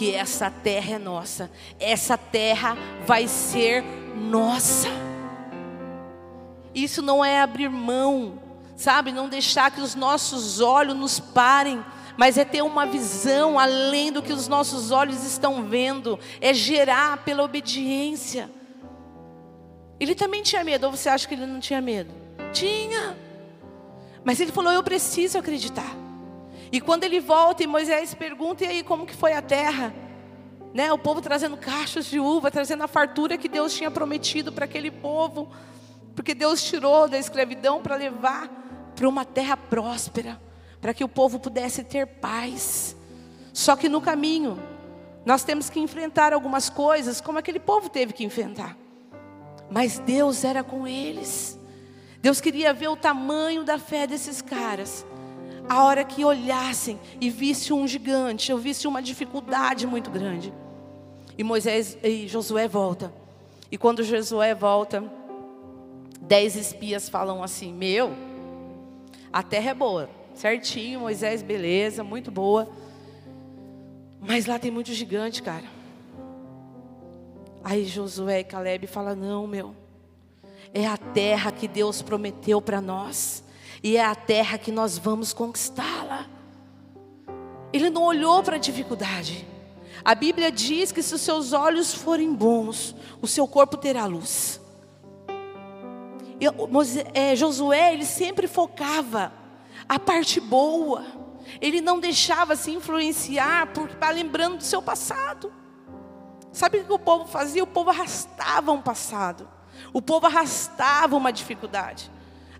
que essa terra é nossa, essa terra vai ser nossa. Isso não é abrir mão, sabe? Não deixar que os nossos olhos nos parem, mas é ter uma visão além do que os nossos olhos estão vendo, é gerar pela obediência. Ele também tinha medo, ou você acha que ele não tinha medo? Tinha. Mas ele falou: Eu preciso acreditar. E quando ele volta e Moisés pergunta: E aí, como que foi a terra? Né, o povo trazendo cachos de uva, trazendo a fartura que Deus tinha prometido para aquele povo. Porque Deus tirou da escravidão para levar para uma terra próspera, para que o povo pudesse ter paz. Só que no caminho, nós temos que enfrentar algumas coisas, como aquele povo teve que enfrentar. Mas Deus era com eles. Deus queria ver o tamanho da fé desses caras. A hora que olhassem e vissem um gigante, eu visse uma dificuldade muito grande. E Moisés e Josué volta. E quando Josué volta, dez espias falam assim: Meu, a terra é boa, certinho, Moisés, beleza, muito boa. Mas lá tem muito gigante, cara. Aí Josué e Caleb falam: Não, meu, é a terra que Deus prometeu para nós, e é a terra que nós vamos conquistá-la. Ele não olhou para a dificuldade. A Bíblia diz que se os seus olhos forem bons, o seu corpo terá luz. é, Josué, ele sempre focava a parte boa. Ele não deixava se influenciar por estar lembrando do seu passado. Sabe o que o povo fazia? O povo arrastava um passado. O povo arrastava uma dificuldade.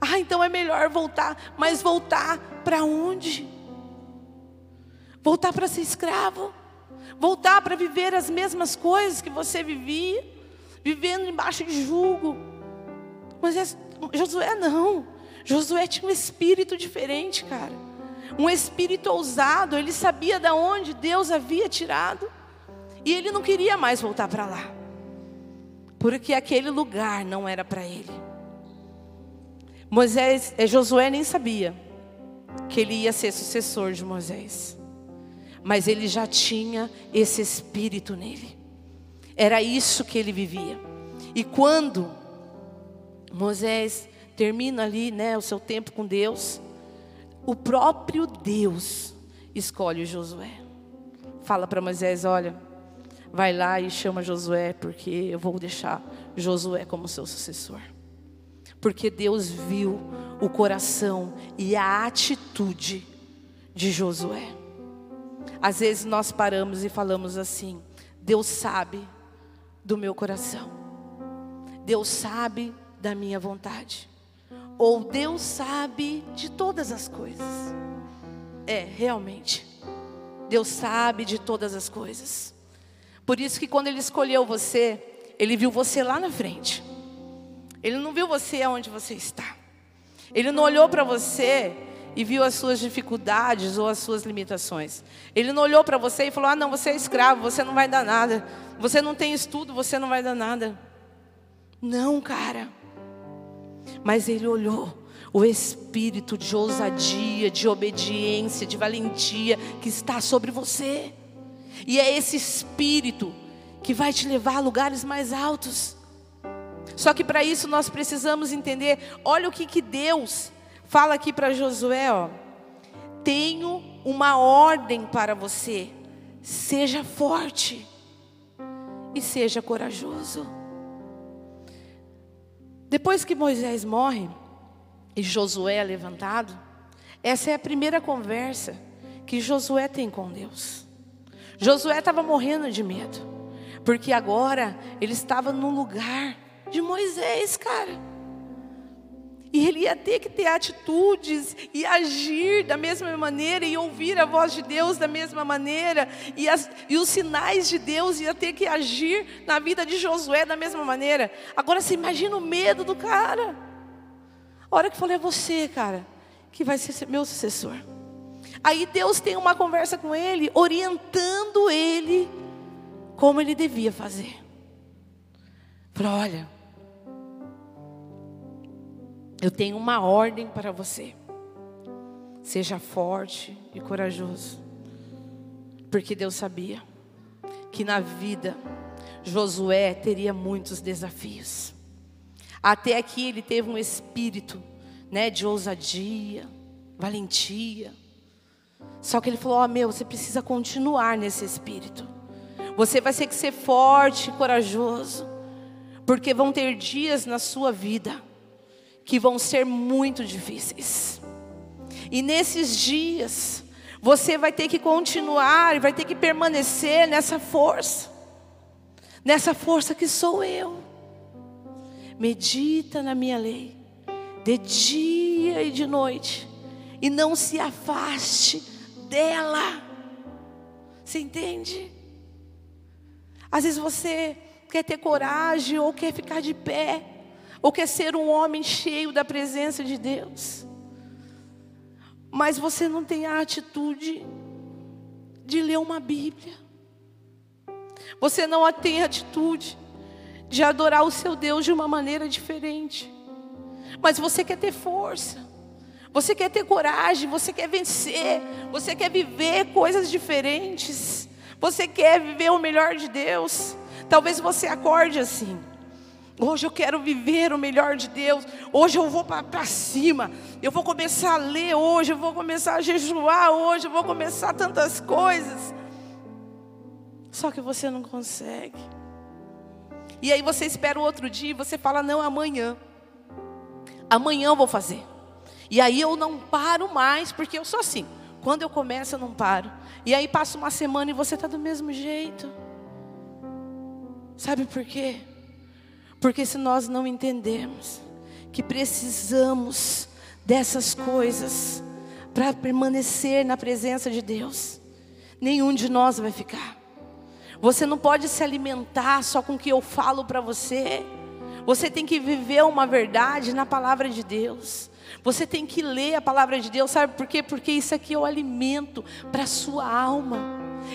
Ah, então é melhor voltar, mas voltar para onde? Voltar para ser escravo? Voltar para viver as mesmas coisas que você vivia, vivendo embaixo de julgo. Mas é, Josué não. Josué tinha um espírito diferente, cara. Um espírito ousado, ele sabia de onde Deus havia tirado. E ele não queria mais voltar para lá. Porque aquele lugar não era para ele. Moisés, eh, Josué nem sabia que ele ia ser sucessor de Moisés. Mas ele já tinha esse espírito nele. Era isso que ele vivia. E quando Moisés termina ali, né, o seu tempo com Deus, o próprio Deus escolhe Josué. Fala para Moisés, olha, vai lá e chama Josué, porque eu vou deixar Josué como seu sucessor. Porque Deus viu o coração e a atitude de Josué. Às vezes nós paramos e falamos assim: Deus sabe do meu coração, Deus sabe da minha vontade, ou Deus sabe de todas as coisas. É, realmente, Deus sabe de todas as coisas. Por isso que quando ele escolheu você, ele viu você lá na frente. Ele não viu você aonde você está. Ele não olhou para você e viu as suas dificuldades ou as suas limitações. Ele não olhou para você e falou: "Ah, não, você é escravo, você não vai dar nada. Você não tem estudo, você não vai dar nada." Não, cara. Mas ele olhou o espírito de ousadia, de obediência, de valentia que está sobre você. E é esse espírito que vai te levar a lugares mais altos. Só que para isso nós precisamos entender, olha o que, que Deus fala aqui para Josué, ó. Tenho uma ordem para você. Seja forte e seja corajoso. Depois que Moisés morre e Josué é levantado, essa é a primeira conversa que Josué tem com Deus. Josué estava morrendo de medo, porque agora ele estava no lugar de Moisés, cara. E ele ia ter que ter atitudes e agir da mesma maneira e ouvir a voz de Deus da mesma maneira. E, as, e os sinais de Deus ia ter que agir na vida de Josué da mesma maneira. Agora você imagina o medo do cara. A hora que falei, é você, cara, que vai ser meu sucessor. Aí Deus tem uma conversa com ele, orientando ele como ele devia fazer. Falou: olha, eu tenho uma ordem para você. Seja forte e corajoso. Porque Deus sabia. que na vida Josué teria muitos desafios. Até aqui ele teve um espírito, né, de ousadia, valentia. Só que ele falou: "Ó, oh, meu, você precisa continuar nesse espírito. Você vai ter que ser forte, corajoso, porque vão ter dias na sua vida que vão ser muito difíceis. E nesses dias, você vai ter que continuar e vai ter que permanecer nessa força, nessa força que sou eu. Medita na minha lei, de dia e de noite, e não se afaste dela. Você entende? Às vezes você quer ter coragem ou quer ficar de pé, ou quer ser um homem cheio da presença de Deus. Mas você não tem a atitude de ler uma Bíblia. Você não tem a atitude de adorar o seu Deus de uma maneira diferente. Mas você quer ter força. Você quer ter coragem, você quer vencer, você quer viver coisas diferentes. Você quer viver o melhor de Deus. Talvez você acorde assim. Hoje eu quero viver o melhor de Deus. Hoje eu vou para cima. Eu vou começar a ler hoje. Eu vou começar a jejuar hoje. Eu vou começar tantas coisas. Só que você não consegue. E aí você espera o outro dia e você fala: Não, amanhã. Amanhã eu vou fazer. E aí eu não paro mais, porque eu sou assim. Quando eu começo, eu não paro. E aí passa uma semana e você está do mesmo jeito. Sabe por quê? Porque se nós não entendermos que precisamos dessas coisas para permanecer na presença de Deus, nenhum de nós vai ficar. Você não pode se alimentar só com o que eu falo para você. Você tem que viver uma verdade na palavra de Deus. Você tem que ler a palavra de Deus, sabe por quê? Porque isso aqui é o alimento para a sua alma,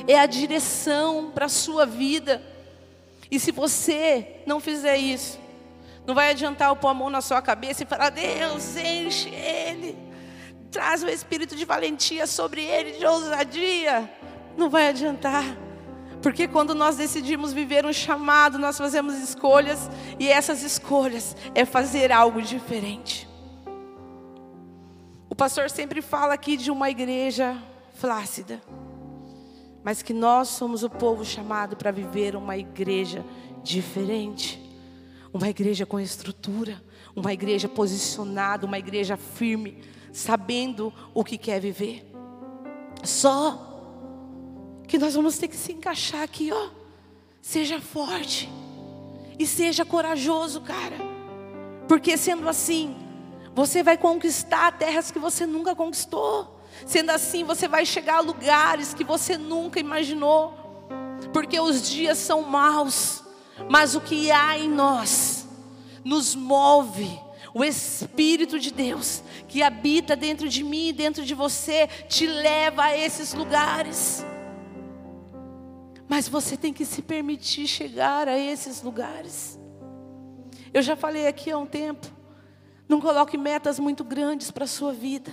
é a direção para a sua vida. E se você não fizer isso, não vai adiantar eu pôr a mão na sua cabeça e falar: Deus, enche ele, traz o espírito de valentia sobre ele, de ousadia. Não vai adiantar. Porque quando nós decidimos viver um chamado, nós fazemos escolhas, e essas escolhas é fazer algo diferente. O pastor sempre fala aqui de uma igreja flácida, mas que nós somos o povo chamado para viver uma igreja diferente, uma igreja com estrutura, uma igreja posicionada, uma igreja firme, sabendo o que quer viver. Só que nós vamos ter que se encaixar aqui, ó. Seja forte e seja corajoso, cara. Porque sendo assim, você vai conquistar terras que você nunca conquistou. Sendo assim, você vai chegar a lugares que você nunca imaginou. Porque os dias são maus, mas o que há em nós nos move. O Espírito de Deus que habita dentro de mim e dentro de você te leva a esses lugares. Mas você tem que se permitir chegar a esses lugares. Eu já falei aqui há um tempo. Não coloque metas muito grandes para a sua vida.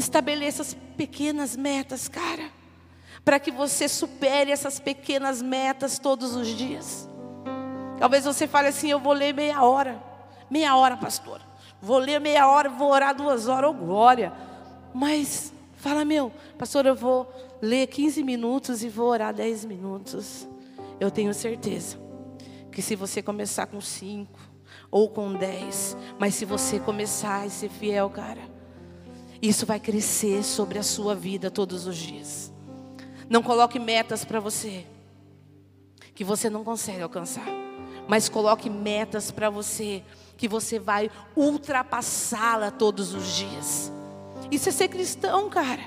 Estabeleça as pequenas metas, cara. Para que você supere essas pequenas metas todos os dias. Talvez você fale assim: eu vou ler meia hora. Meia hora, pastor. Vou ler meia hora, vou orar duas horas, oh glória. Mas fala, meu, pastor, eu vou ler 15 minutos e vou orar 10 minutos. Eu tenho certeza que se você começar com cinco, ou com 10. Mas se você começar a ser fiel, cara, isso vai crescer sobre a sua vida todos os dias. Não coloque metas para você que você não consegue alcançar, mas coloque metas para você que você vai ultrapassá-la todos os dias. Isso é ser cristão, cara.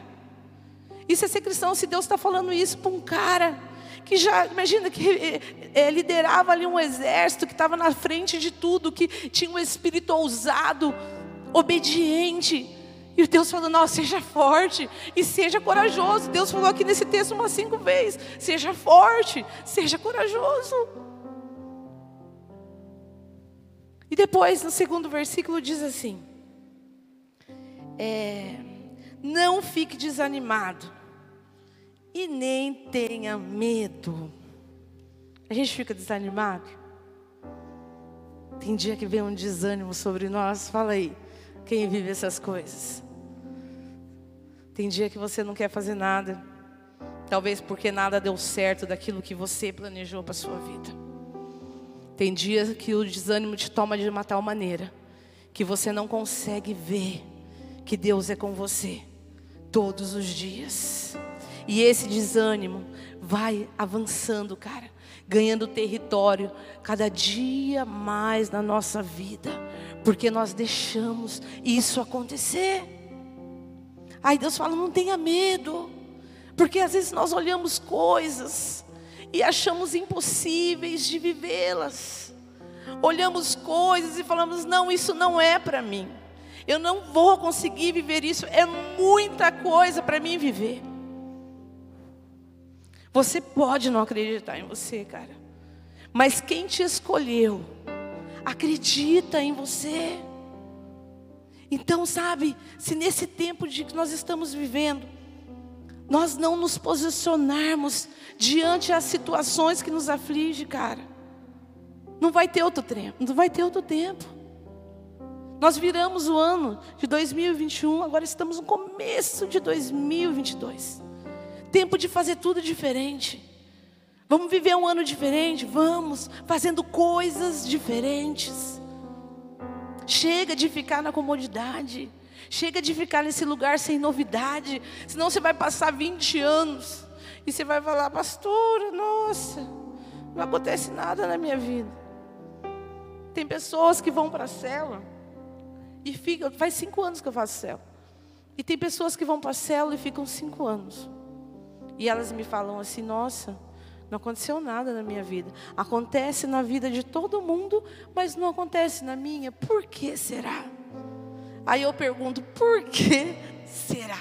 Isso é ser cristão. Se Deus está falando isso para um cara que já, imagina, que é, liderava ali um exército, que estava na frente de tudo, que tinha um espírito ousado, obediente. E Deus falou: não, seja forte e seja corajoso. Deus falou aqui nesse texto umas cinco vezes: seja forte, seja corajoso. E depois, no segundo versículo, diz assim: é, Não fique desanimado e nem tenha medo. A gente fica desanimado. Tem dia que vem um desânimo sobre nós. Fala aí, quem vive essas coisas? Tem dia que você não quer fazer nada. Talvez porque nada deu certo daquilo que você planejou para sua vida. Tem dias que o desânimo te toma de uma tal maneira que você não consegue ver que Deus é com você todos os dias. E esse desânimo vai avançando, cara, ganhando território cada dia mais na nossa vida, porque nós deixamos isso acontecer. Aí Deus fala: não tenha medo, porque às vezes nós olhamos coisas e achamos impossíveis de vivê-las. Olhamos coisas e falamos: não, isso não é para mim. Eu não vou conseguir viver isso, é muita coisa para mim viver. Você pode não acreditar em você, cara. Mas quem te escolheu, acredita em você. Então, sabe, se nesse tempo de que nós estamos vivendo, nós não nos posicionarmos diante as situações que nos afligem, cara, não vai ter outro tempo, não vai ter outro tempo. Nós viramos o ano de 2021, agora estamos no começo de 2022. Tempo de fazer tudo diferente. Vamos viver um ano diferente? Vamos, fazendo coisas diferentes. Chega de ficar na comodidade. Chega de ficar nesse lugar sem novidade. Senão você vai passar 20 anos. E você vai falar, pastora, nossa, não acontece nada na minha vida. Tem pessoas que vão para a célula e fica, faz cinco anos que eu faço célula. E tem pessoas que vão para a célula e ficam cinco anos. E elas me falam assim, nossa, não aconteceu nada na minha vida. Acontece na vida de todo mundo, mas não acontece na minha. Por que será? Aí eu pergunto, por que será?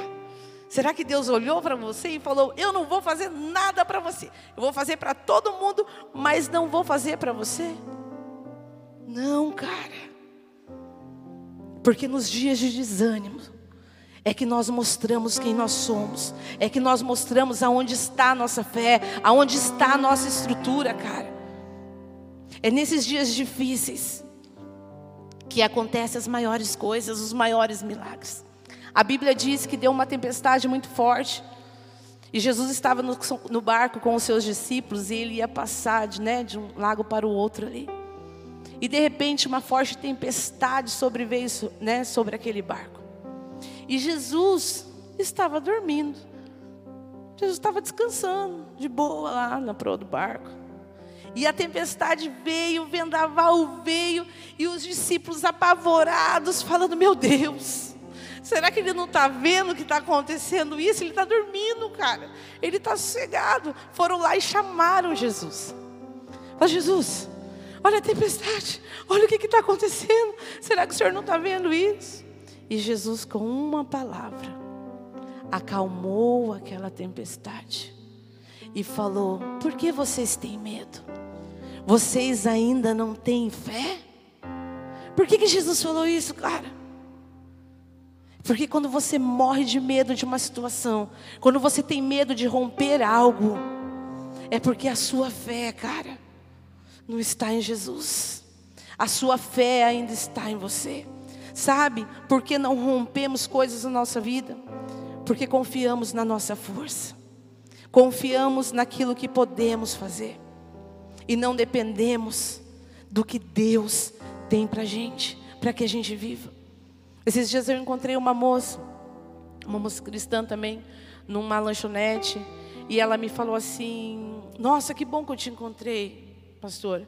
Será que Deus olhou para você e falou: Eu não vou fazer nada para você. Eu vou fazer para todo mundo, mas não vou fazer para você? Não, cara. Porque nos dias de desânimo, é que nós mostramos quem nós somos, é que nós mostramos aonde está a nossa fé, aonde está a nossa estrutura, cara. É nesses dias difíceis que acontecem as maiores coisas, os maiores milagres. A Bíblia diz que deu uma tempestade muito forte. E Jesus estava no, no barco com os seus discípulos e ele ia passar de, né, de um lago para o outro ali. E de repente uma forte tempestade sobreveio né, sobre aquele barco. E Jesus estava dormindo. Jesus estava descansando, de boa lá na proa do barco. E a tempestade veio, o vendaval veio, e os discípulos apavorados, falando: Meu Deus, será que ele não está vendo que está acontecendo isso? Ele está dormindo, cara. Ele está sossegado. Foram lá e chamaram Jesus. Fala, Jesus, olha a tempestade, olha o que está acontecendo. Será que o senhor não está vendo isso? E Jesus, com uma palavra, acalmou aquela tempestade e falou: Por que vocês têm medo? Vocês ainda não têm fé? Por que, que Jesus falou isso, cara? Porque quando você morre de medo de uma situação, quando você tem medo de romper algo, é porque a sua fé, cara, não está em Jesus. A sua fé ainda está em você. Sabe por que não rompemos coisas na nossa vida? Porque confiamos na nossa força. Confiamos naquilo que podemos fazer. E não dependemos do que Deus tem para gente, para que a gente viva. Esses dias eu encontrei uma moça, uma moça cristã também, numa lanchonete, e ela me falou assim: Nossa, que bom que eu te encontrei, pastor.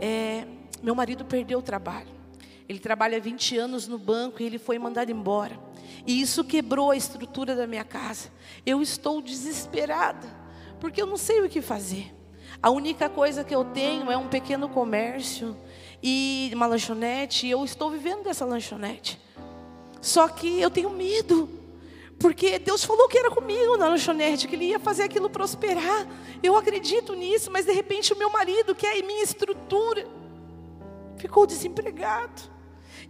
É, meu marido perdeu o trabalho. Ele trabalha 20 anos no banco e ele foi mandado embora. E isso quebrou a estrutura da minha casa. Eu estou desesperada, porque eu não sei o que fazer. A única coisa que eu tenho é um pequeno comércio e uma lanchonete, e eu estou vivendo dessa lanchonete. Só que eu tenho medo, porque Deus falou que era comigo na lanchonete, que Ele ia fazer aquilo prosperar. Eu acredito nisso, mas de repente o meu marido, que é a minha estrutura, ficou desempregado.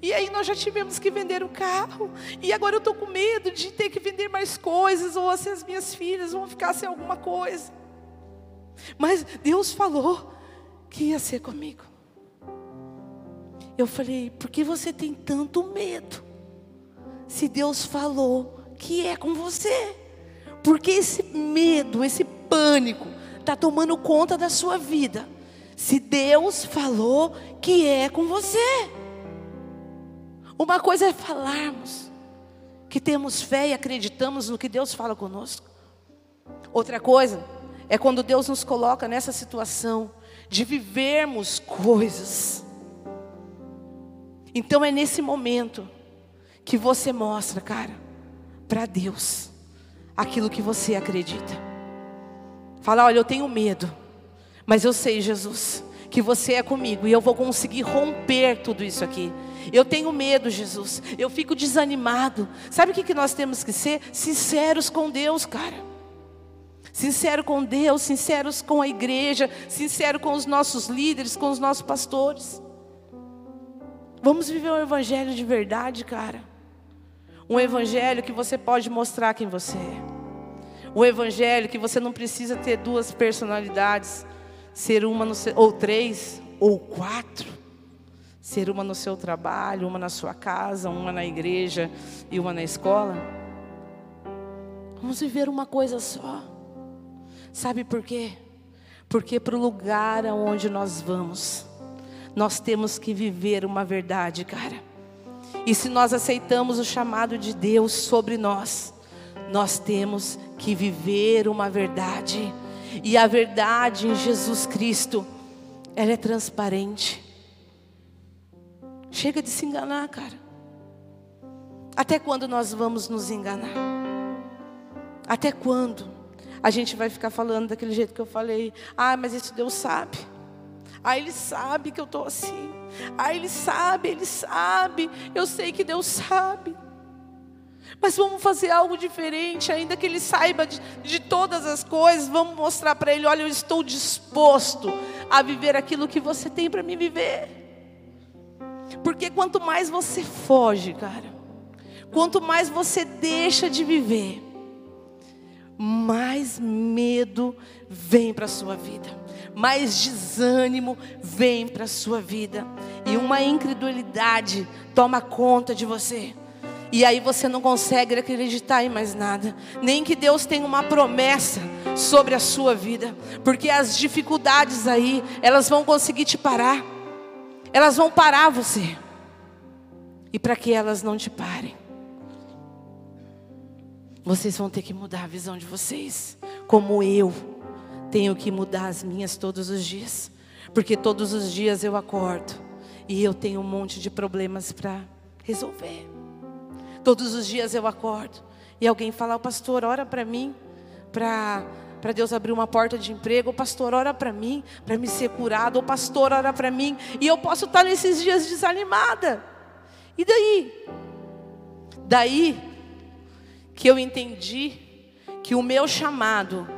E aí nós já tivemos que vender o carro. E agora eu estou com medo de ter que vender mais coisas, ou assim as minhas filhas vão ficar sem alguma coisa. Mas Deus falou que ia ser comigo. Eu falei, por que você tem tanto medo? Se Deus falou que é com você. Porque esse medo, esse pânico, está tomando conta da sua vida. Se Deus falou que é com você. Uma coisa é falarmos que temos fé e acreditamos no que Deus fala conosco. Outra coisa é quando Deus nos coloca nessa situação de vivermos coisas. Então é nesse momento que você mostra, cara, para Deus aquilo que você acredita. Fala, olha, eu tenho medo, mas eu sei, Jesus, que você é comigo e eu vou conseguir romper tudo isso aqui. Eu tenho medo, Jesus. Eu fico desanimado. Sabe o que nós temos que ser? Sinceros com Deus, cara. Sincero com Deus, sinceros com a igreja, sincero com os nossos líderes, com os nossos pastores. Vamos viver um evangelho de verdade, cara. Um evangelho que você pode mostrar quem você é. Um evangelho que você não precisa ter duas personalidades, ser uma no ou três ou quatro. Ser uma no seu trabalho, uma na sua casa, uma na igreja e uma na escola. Vamos viver uma coisa só. Sabe por quê? Porque para o lugar aonde nós vamos, nós temos que viver uma verdade, cara. E se nós aceitamos o chamado de Deus sobre nós, nós temos que viver uma verdade. E a verdade em Jesus Cristo, ela é transparente. Chega de se enganar, cara. Até quando nós vamos nos enganar? Até quando a gente vai ficar falando daquele jeito que eu falei? Ah, mas isso Deus sabe. Ah, Ele sabe que eu estou assim. Ah, Ele sabe, Ele sabe. Eu sei que Deus sabe. Mas vamos fazer algo diferente, ainda que Ele saiba de, de todas as coisas. Vamos mostrar para Ele: olha, eu estou disposto a viver aquilo que você tem para me viver. Porque quanto mais você foge, cara, quanto mais você deixa de viver, mais medo vem para a sua vida, mais desânimo vem para a sua vida, e uma incredulidade toma conta de você. E aí você não consegue acreditar em mais nada, nem que Deus tenha uma promessa sobre a sua vida, porque as dificuldades aí, elas vão conseguir te parar. Elas vão parar você. E para que elas não te parem, vocês vão ter que mudar a visão de vocês, como eu tenho que mudar as minhas todos os dias, porque todos os dias eu acordo e eu tenho um monte de problemas para resolver. Todos os dias eu acordo e alguém fala, o pastor, ora para mim, para para Deus abrir uma porta de emprego, o pastor ora para mim, para me ser curado, o pastor ora para mim, e eu posso estar nesses dias desanimada. E daí? Daí que eu entendi que o meu chamado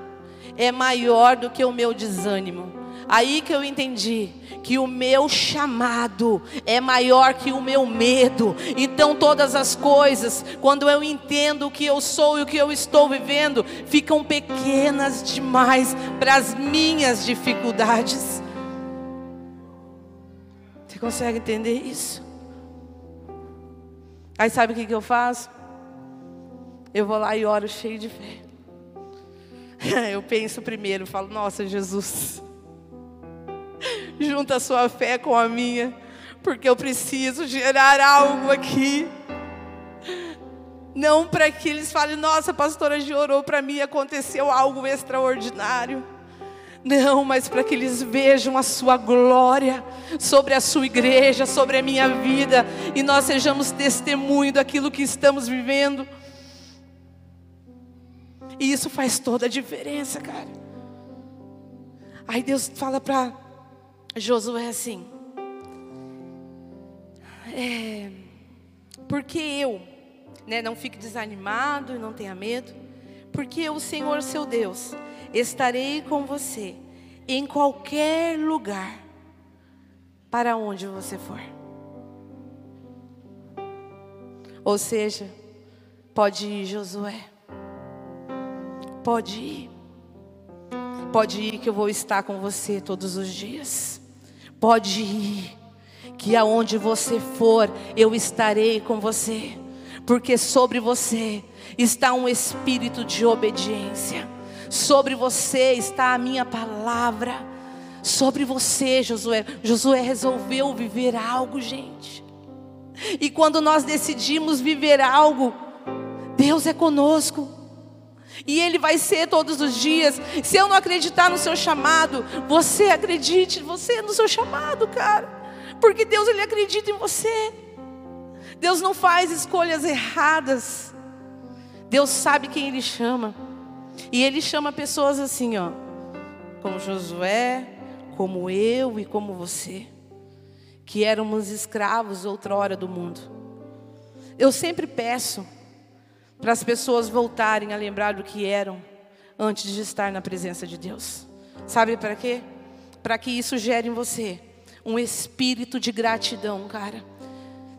é maior do que o meu desânimo. Aí que eu entendi que o meu chamado é maior que o meu medo. Então todas as coisas, quando eu entendo o que eu sou e o que eu estou vivendo, ficam pequenas demais para as minhas dificuldades. Você consegue entender isso? Aí sabe o que, que eu faço? Eu vou lá e oro cheio de fé. Eu penso primeiro, falo, nossa Jesus, junta a sua fé com a minha, porque eu preciso gerar algo aqui. Não para que eles falem, nossa, a pastora Gi orou para mim aconteceu algo extraordinário. Não, mas para que eles vejam a sua glória sobre a sua igreja, sobre a minha vida, e nós sejamos testemunho daquilo que estamos vivendo. E isso faz toda a diferença, cara. Aí Deus fala para Josué assim: é, porque eu, né, não fique desanimado e não tenha medo, porque eu, Senhor seu Deus, estarei com você em qualquer lugar para onde você for. Ou seja, pode ir, Josué. Pode ir. Pode ir que eu vou estar com você todos os dias. Pode ir, que aonde você for, eu estarei com você. Porque sobre você está um espírito de obediência. Sobre você está a minha palavra. Sobre você, Josué. Josué resolveu viver algo, gente. E quando nós decidimos viver algo, Deus é conosco. E Ele vai ser todos os dias. Se eu não acreditar no seu chamado, você acredite, você no seu chamado, cara. Porque Deus Ele acredita em você. Deus não faz escolhas erradas. Deus sabe quem Ele chama. E Ele chama pessoas assim, ó, como Josué, como eu e como você, que éramos escravos outrora do mundo. Eu sempre peço para as pessoas voltarem a lembrar do que eram antes de estar na presença de Deus. Sabe para quê? Para que isso gere em você um espírito de gratidão, cara.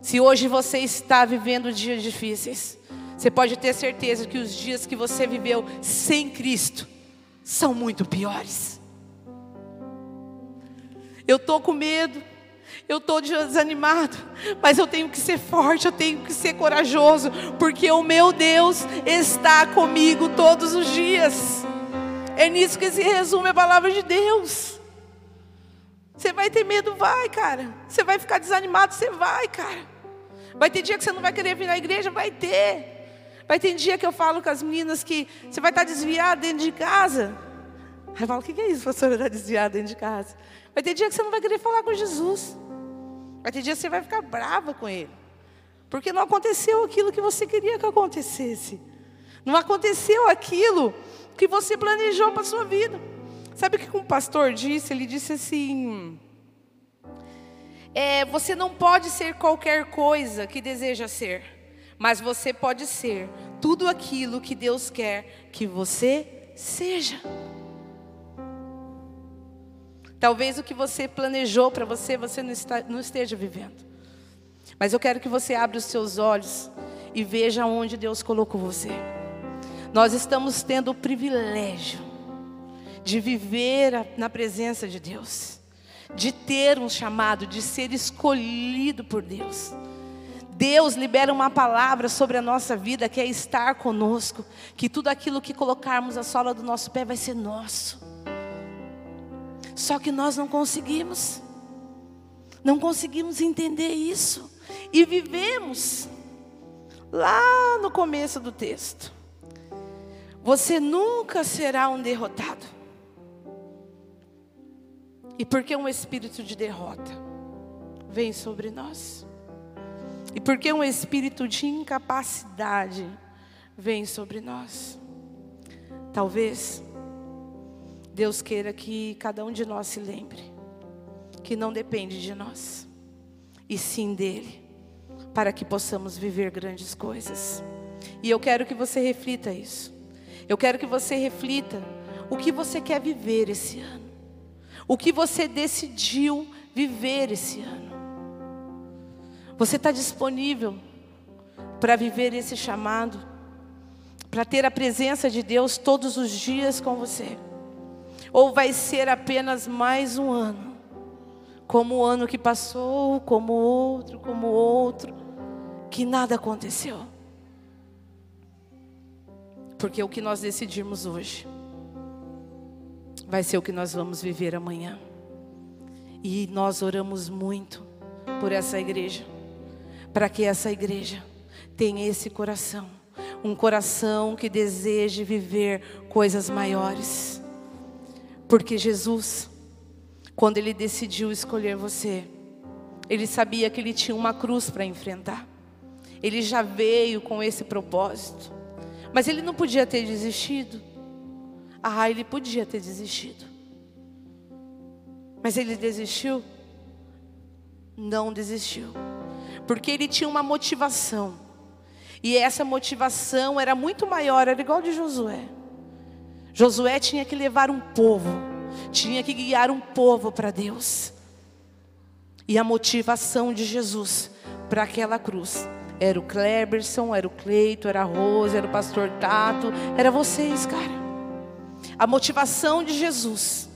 Se hoje você está vivendo dias difíceis, você pode ter certeza que os dias que você viveu sem Cristo são muito piores. Eu estou com medo, eu estou desanimado, mas eu tenho que ser forte, eu tenho que ser corajoso, porque o meu Deus está comigo todos os dias. É nisso que se resume a palavra de Deus. Você vai ter medo, vai, cara. Você vai ficar desanimado, você vai, cara. Vai ter dia que você não vai querer vir na igreja, vai ter. Vai ter dia que eu falo com as meninas que você vai estar desviado dentro de casa. Aí eu falo, o que é isso, pastora, estar desviado dentro de casa? Vai ter dia que você não vai querer falar com Jesus. Vai ter dia que você vai ficar brava com Ele. Porque não aconteceu aquilo que você queria que acontecesse. Não aconteceu aquilo que você planejou para a sua vida. Sabe o que um pastor disse? Ele disse assim: é, Você não pode ser qualquer coisa que deseja ser, mas você pode ser tudo aquilo que Deus quer que você seja. Talvez o que você planejou para você, você não, está, não esteja vivendo. Mas eu quero que você abra os seus olhos e veja onde Deus colocou você. Nós estamos tendo o privilégio de viver na presença de Deus, de ter um chamado, de ser escolhido por Deus. Deus libera uma palavra sobre a nossa vida que é estar conosco, que tudo aquilo que colocarmos a sola do nosso pé vai ser nosso. Só que nós não conseguimos. Não conseguimos entender isso. E vivemos lá no começo do texto. Você nunca será um derrotado. E porque um espírito de derrota vem sobre nós? E porque um espírito de incapacidade vem sobre nós? Talvez Deus queira que cada um de nós se lembre que não depende de nós, e sim dele, para que possamos viver grandes coisas. E eu quero que você reflita isso. Eu quero que você reflita o que você quer viver esse ano. O que você decidiu viver esse ano. Você está disponível para viver esse chamado, para ter a presença de Deus todos os dias com você. Ou vai ser apenas mais um ano, como o ano que passou, como outro, como outro, que nada aconteceu. Porque o que nós decidirmos hoje vai ser o que nós vamos viver amanhã. E nós oramos muito por essa igreja, para que essa igreja tenha esse coração, um coração que deseje viver coisas maiores. Porque Jesus, quando ele decidiu escolher você, ele sabia que ele tinha uma cruz para enfrentar. Ele já veio com esse propósito. Mas ele não podia ter desistido. Ah, ele podia ter desistido. Mas ele desistiu? Não desistiu. Porque ele tinha uma motivação. E essa motivação era muito maior, era igual de Josué. Josué tinha que levar um povo, tinha que guiar um povo para Deus. E a motivação de Jesus para aquela cruz Era o Kleberson, era o Cleito, era a Rosa, era o pastor Tato, era vocês, cara. A motivação de Jesus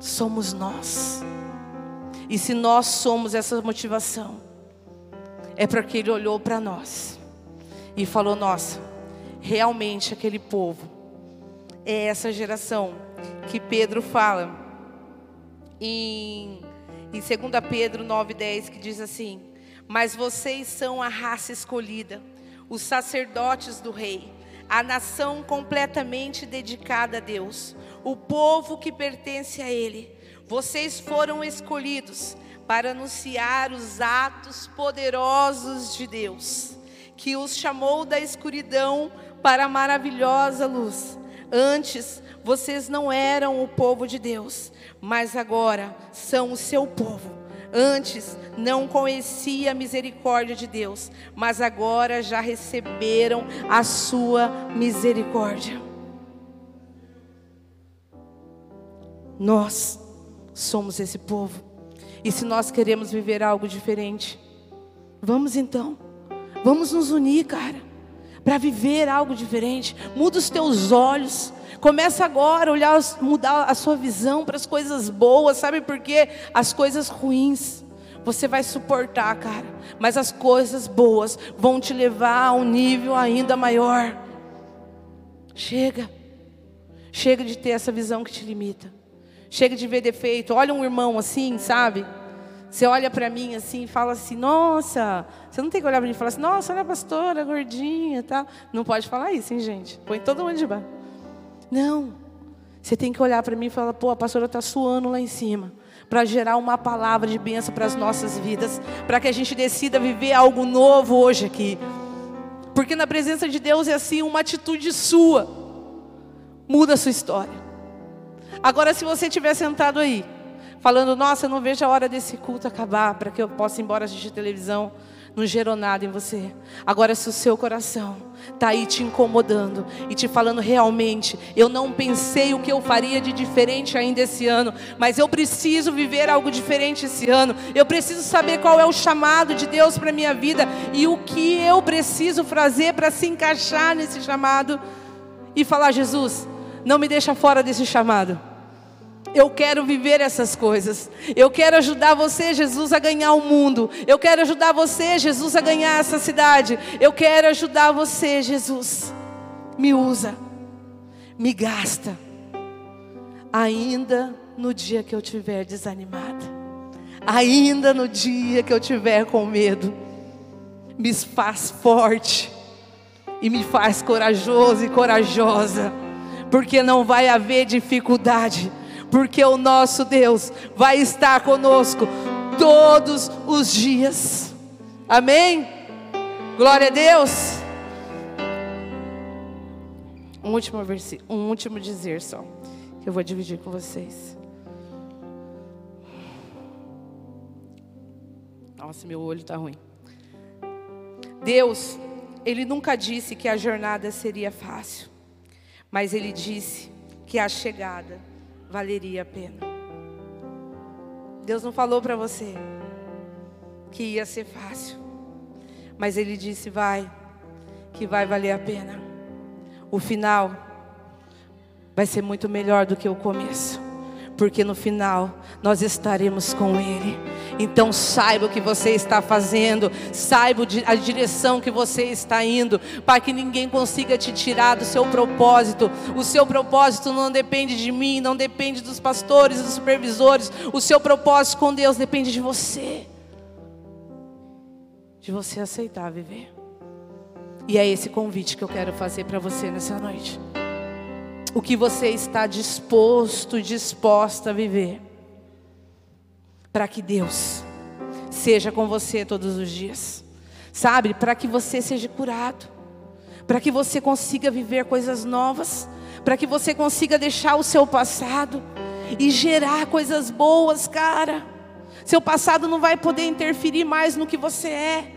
somos nós. E se nós somos essa motivação, é porque Ele olhou para nós e falou: Nossa, realmente aquele povo é essa geração que Pedro fala em, em 2 Pedro 9,10 que diz assim: Mas vocês são a raça escolhida, os sacerdotes do rei, a nação completamente dedicada a Deus, o povo que pertence a Ele. Vocês foram escolhidos para anunciar os atos poderosos de Deus, que os chamou da escuridão para a maravilhosa luz. Antes, vocês não eram o povo de Deus, mas agora são o seu povo. Antes não conhecia a misericórdia de Deus, mas agora já receberam a sua misericórdia. Nós somos esse povo. E se nós queremos viver algo diferente, vamos então, vamos nos unir, cara, para viver algo diferente. Muda os teus olhos. Começa agora a olhar, mudar a sua visão para as coisas boas, sabe por quê? As coisas ruins você vai suportar, cara, mas as coisas boas vão te levar a um nível ainda maior. Chega, chega de ter essa visão que te limita. Chega de ver defeito. Olha um irmão assim, sabe? Você olha para mim assim e fala assim: Nossa, você não tem que olhar para mim e falar assim: Nossa, olha a pastora, gordinha, tá? Não pode falar isso, hein, gente? Põe todo mundo de baixo. Não. Você tem que olhar para mim e falar: Pô, a pastora está suando lá em cima. Para gerar uma palavra de bênção para as nossas vidas. Para que a gente decida viver algo novo hoje aqui. Porque na presença de Deus é assim: uma atitude sua muda a sua história. Agora, se você estiver sentado aí, falando, nossa, eu não vejo a hora desse culto acabar, para que eu possa ir embora assistir televisão, não gerou nada em você. Agora, se o seu coração está aí te incomodando e te falando realmente, eu não pensei o que eu faria de diferente ainda esse ano, mas eu preciso viver algo diferente esse ano. Eu preciso saber qual é o chamado de Deus para minha vida e o que eu preciso fazer para se encaixar nesse chamado e falar, Jesus, não me deixa fora desse chamado. Eu quero viver essas coisas. Eu quero ajudar você, Jesus, a ganhar o mundo. Eu quero ajudar você, Jesus, a ganhar essa cidade. Eu quero ajudar você, Jesus. Me usa, me gasta. Ainda no dia que eu estiver desanimada, ainda no dia que eu estiver com medo, me faz forte e me faz corajoso e corajosa porque não vai haver dificuldade, porque o nosso Deus vai estar conosco todos os dias. Amém? Glória a Deus. Um último versículo, um último dizer só, que eu vou dividir com vocês. Nossa, meu olho está ruim. Deus, Ele nunca disse que a jornada seria fácil. Mas ele disse que a chegada valeria a pena. Deus não falou para você que ia ser fácil, mas ele disse: vai, que vai valer a pena. O final vai ser muito melhor do que o começo porque no final nós estaremos com Ele. Então saiba o que você está fazendo, saiba a direção que você está indo, para que ninguém consiga te tirar do seu propósito. O seu propósito não depende de mim, não depende dos pastores, dos supervisores. O seu propósito com Deus depende de você, de você aceitar viver. E é esse convite que eu quero fazer para você nessa noite o que você está disposto, disposta a viver, para que Deus seja com você todos os dias, sabe? Para que você seja curado, para que você consiga viver coisas novas, para que você consiga deixar o seu passado e gerar coisas boas, cara. Seu passado não vai poder interferir mais no que você é.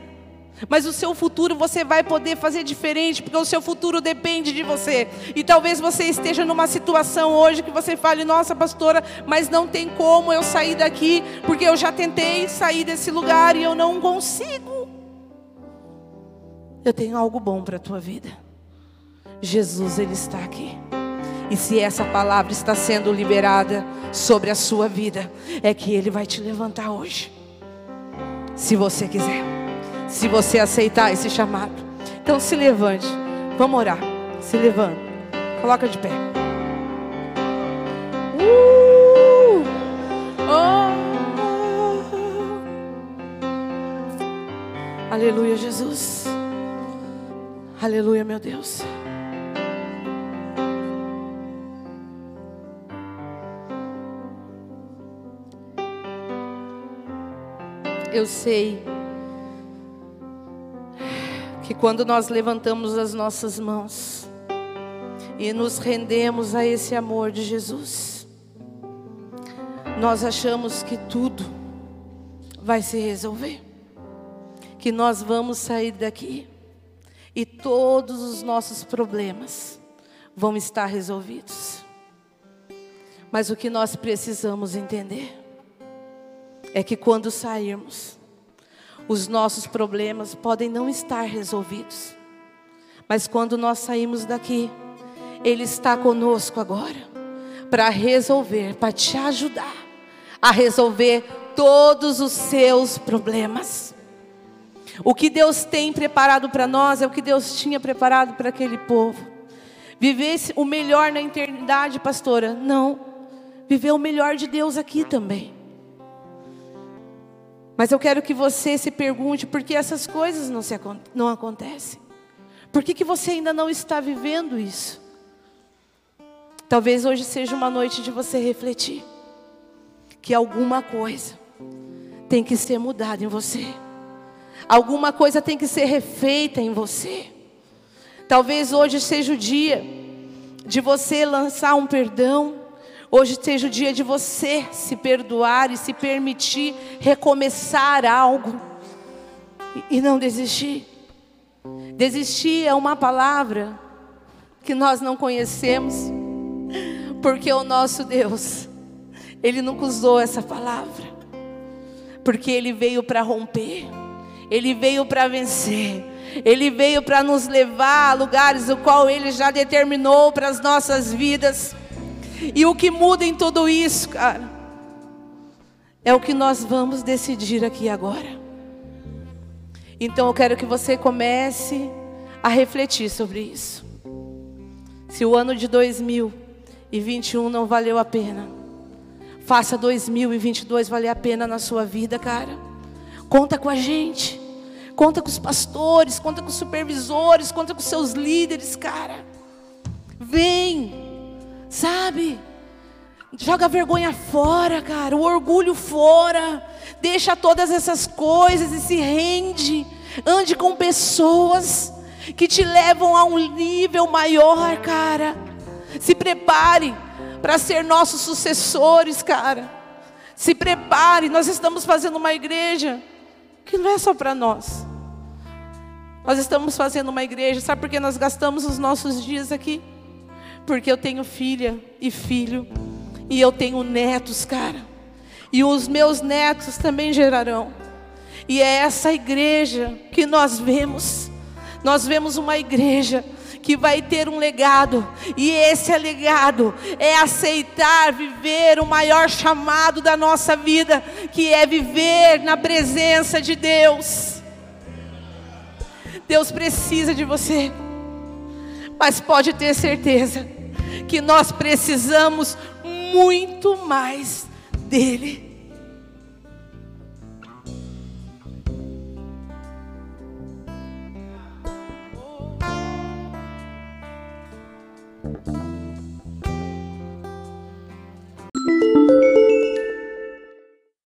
Mas o seu futuro você vai poder fazer diferente, porque o seu futuro depende de você. E talvez você esteja numa situação hoje que você fale: Nossa, pastora, mas não tem como eu sair daqui, porque eu já tentei sair desse lugar e eu não consigo. eu tenho algo bom para a tua vida. Jesus, Ele está aqui. E se essa palavra está sendo liberada sobre a sua vida, é que Ele vai te levantar hoje. Se você quiser, se você aceitar esse chamado. Então se levante, vamos orar. Se levanta, coloca de pé. Uh! Oh! Aleluia, Jesus. Aleluia, meu Deus. Eu sei que quando nós levantamos as nossas mãos e nos rendemos a esse amor de Jesus, nós achamos que tudo vai se resolver, que nós vamos sair daqui e todos os nossos problemas vão estar resolvidos. Mas o que nós precisamos entender é que quando sairmos, os nossos problemas podem não estar resolvidos, mas quando nós saímos daqui, Ele está conosco agora para resolver, para te ajudar a resolver todos os seus problemas. O que Deus tem preparado para nós é o que Deus tinha preparado para aquele povo. Viver o melhor na eternidade, pastora? Não. Viver o melhor de Deus aqui também. Mas eu quero que você se pergunte por que essas coisas não, se, não acontecem. Por que, que você ainda não está vivendo isso? Talvez hoje seja uma noite de você refletir que alguma coisa tem que ser mudada em você. Alguma coisa tem que ser refeita em você. Talvez hoje seja o dia de você lançar um perdão. Hoje seja o dia de você se perdoar e se permitir recomeçar algo e não desistir. Desistir é uma palavra que nós não conhecemos, porque o nosso Deus, Ele nunca usou essa palavra, porque Ele veio para romper. Ele veio para vencer. Ele veio para nos levar a lugares o qual Ele já determinou para as nossas vidas. E o que muda em tudo isso, cara, é o que nós vamos decidir aqui agora. Então eu quero que você comece a refletir sobre isso. Se o ano de 2021 não valeu a pena, faça 2022 valer a pena na sua vida, cara. Conta com a gente. Conta com os pastores, conta com os supervisores, conta com os seus líderes, cara. Vem, sabe? Joga a vergonha fora, cara, o orgulho fora. Deixa todas essas coisas e se rende. Ande com pessoas que te levam a um nível maior, cara. Se prepare para ser nossos sucessores, cara. Se prepare, nós estamos fazendo uma igreja que não é só para nós. Nós estamos fazendo uma igreja, sabe por que nós gastamos os nossos dias aqui? Porque eu tenho filha e filho, e eu tenho netos, cara, e os meus netos também gerarão, e é essa igreja que nós vemos, nós vemos uma igreja que vai ter um legado, e esse legado é aceitar viver o maior chamado da nossa vida, que é viver na presença de Deus. Deus precisa de você, mas pode ter certeza que nós precisamos muito mais dele.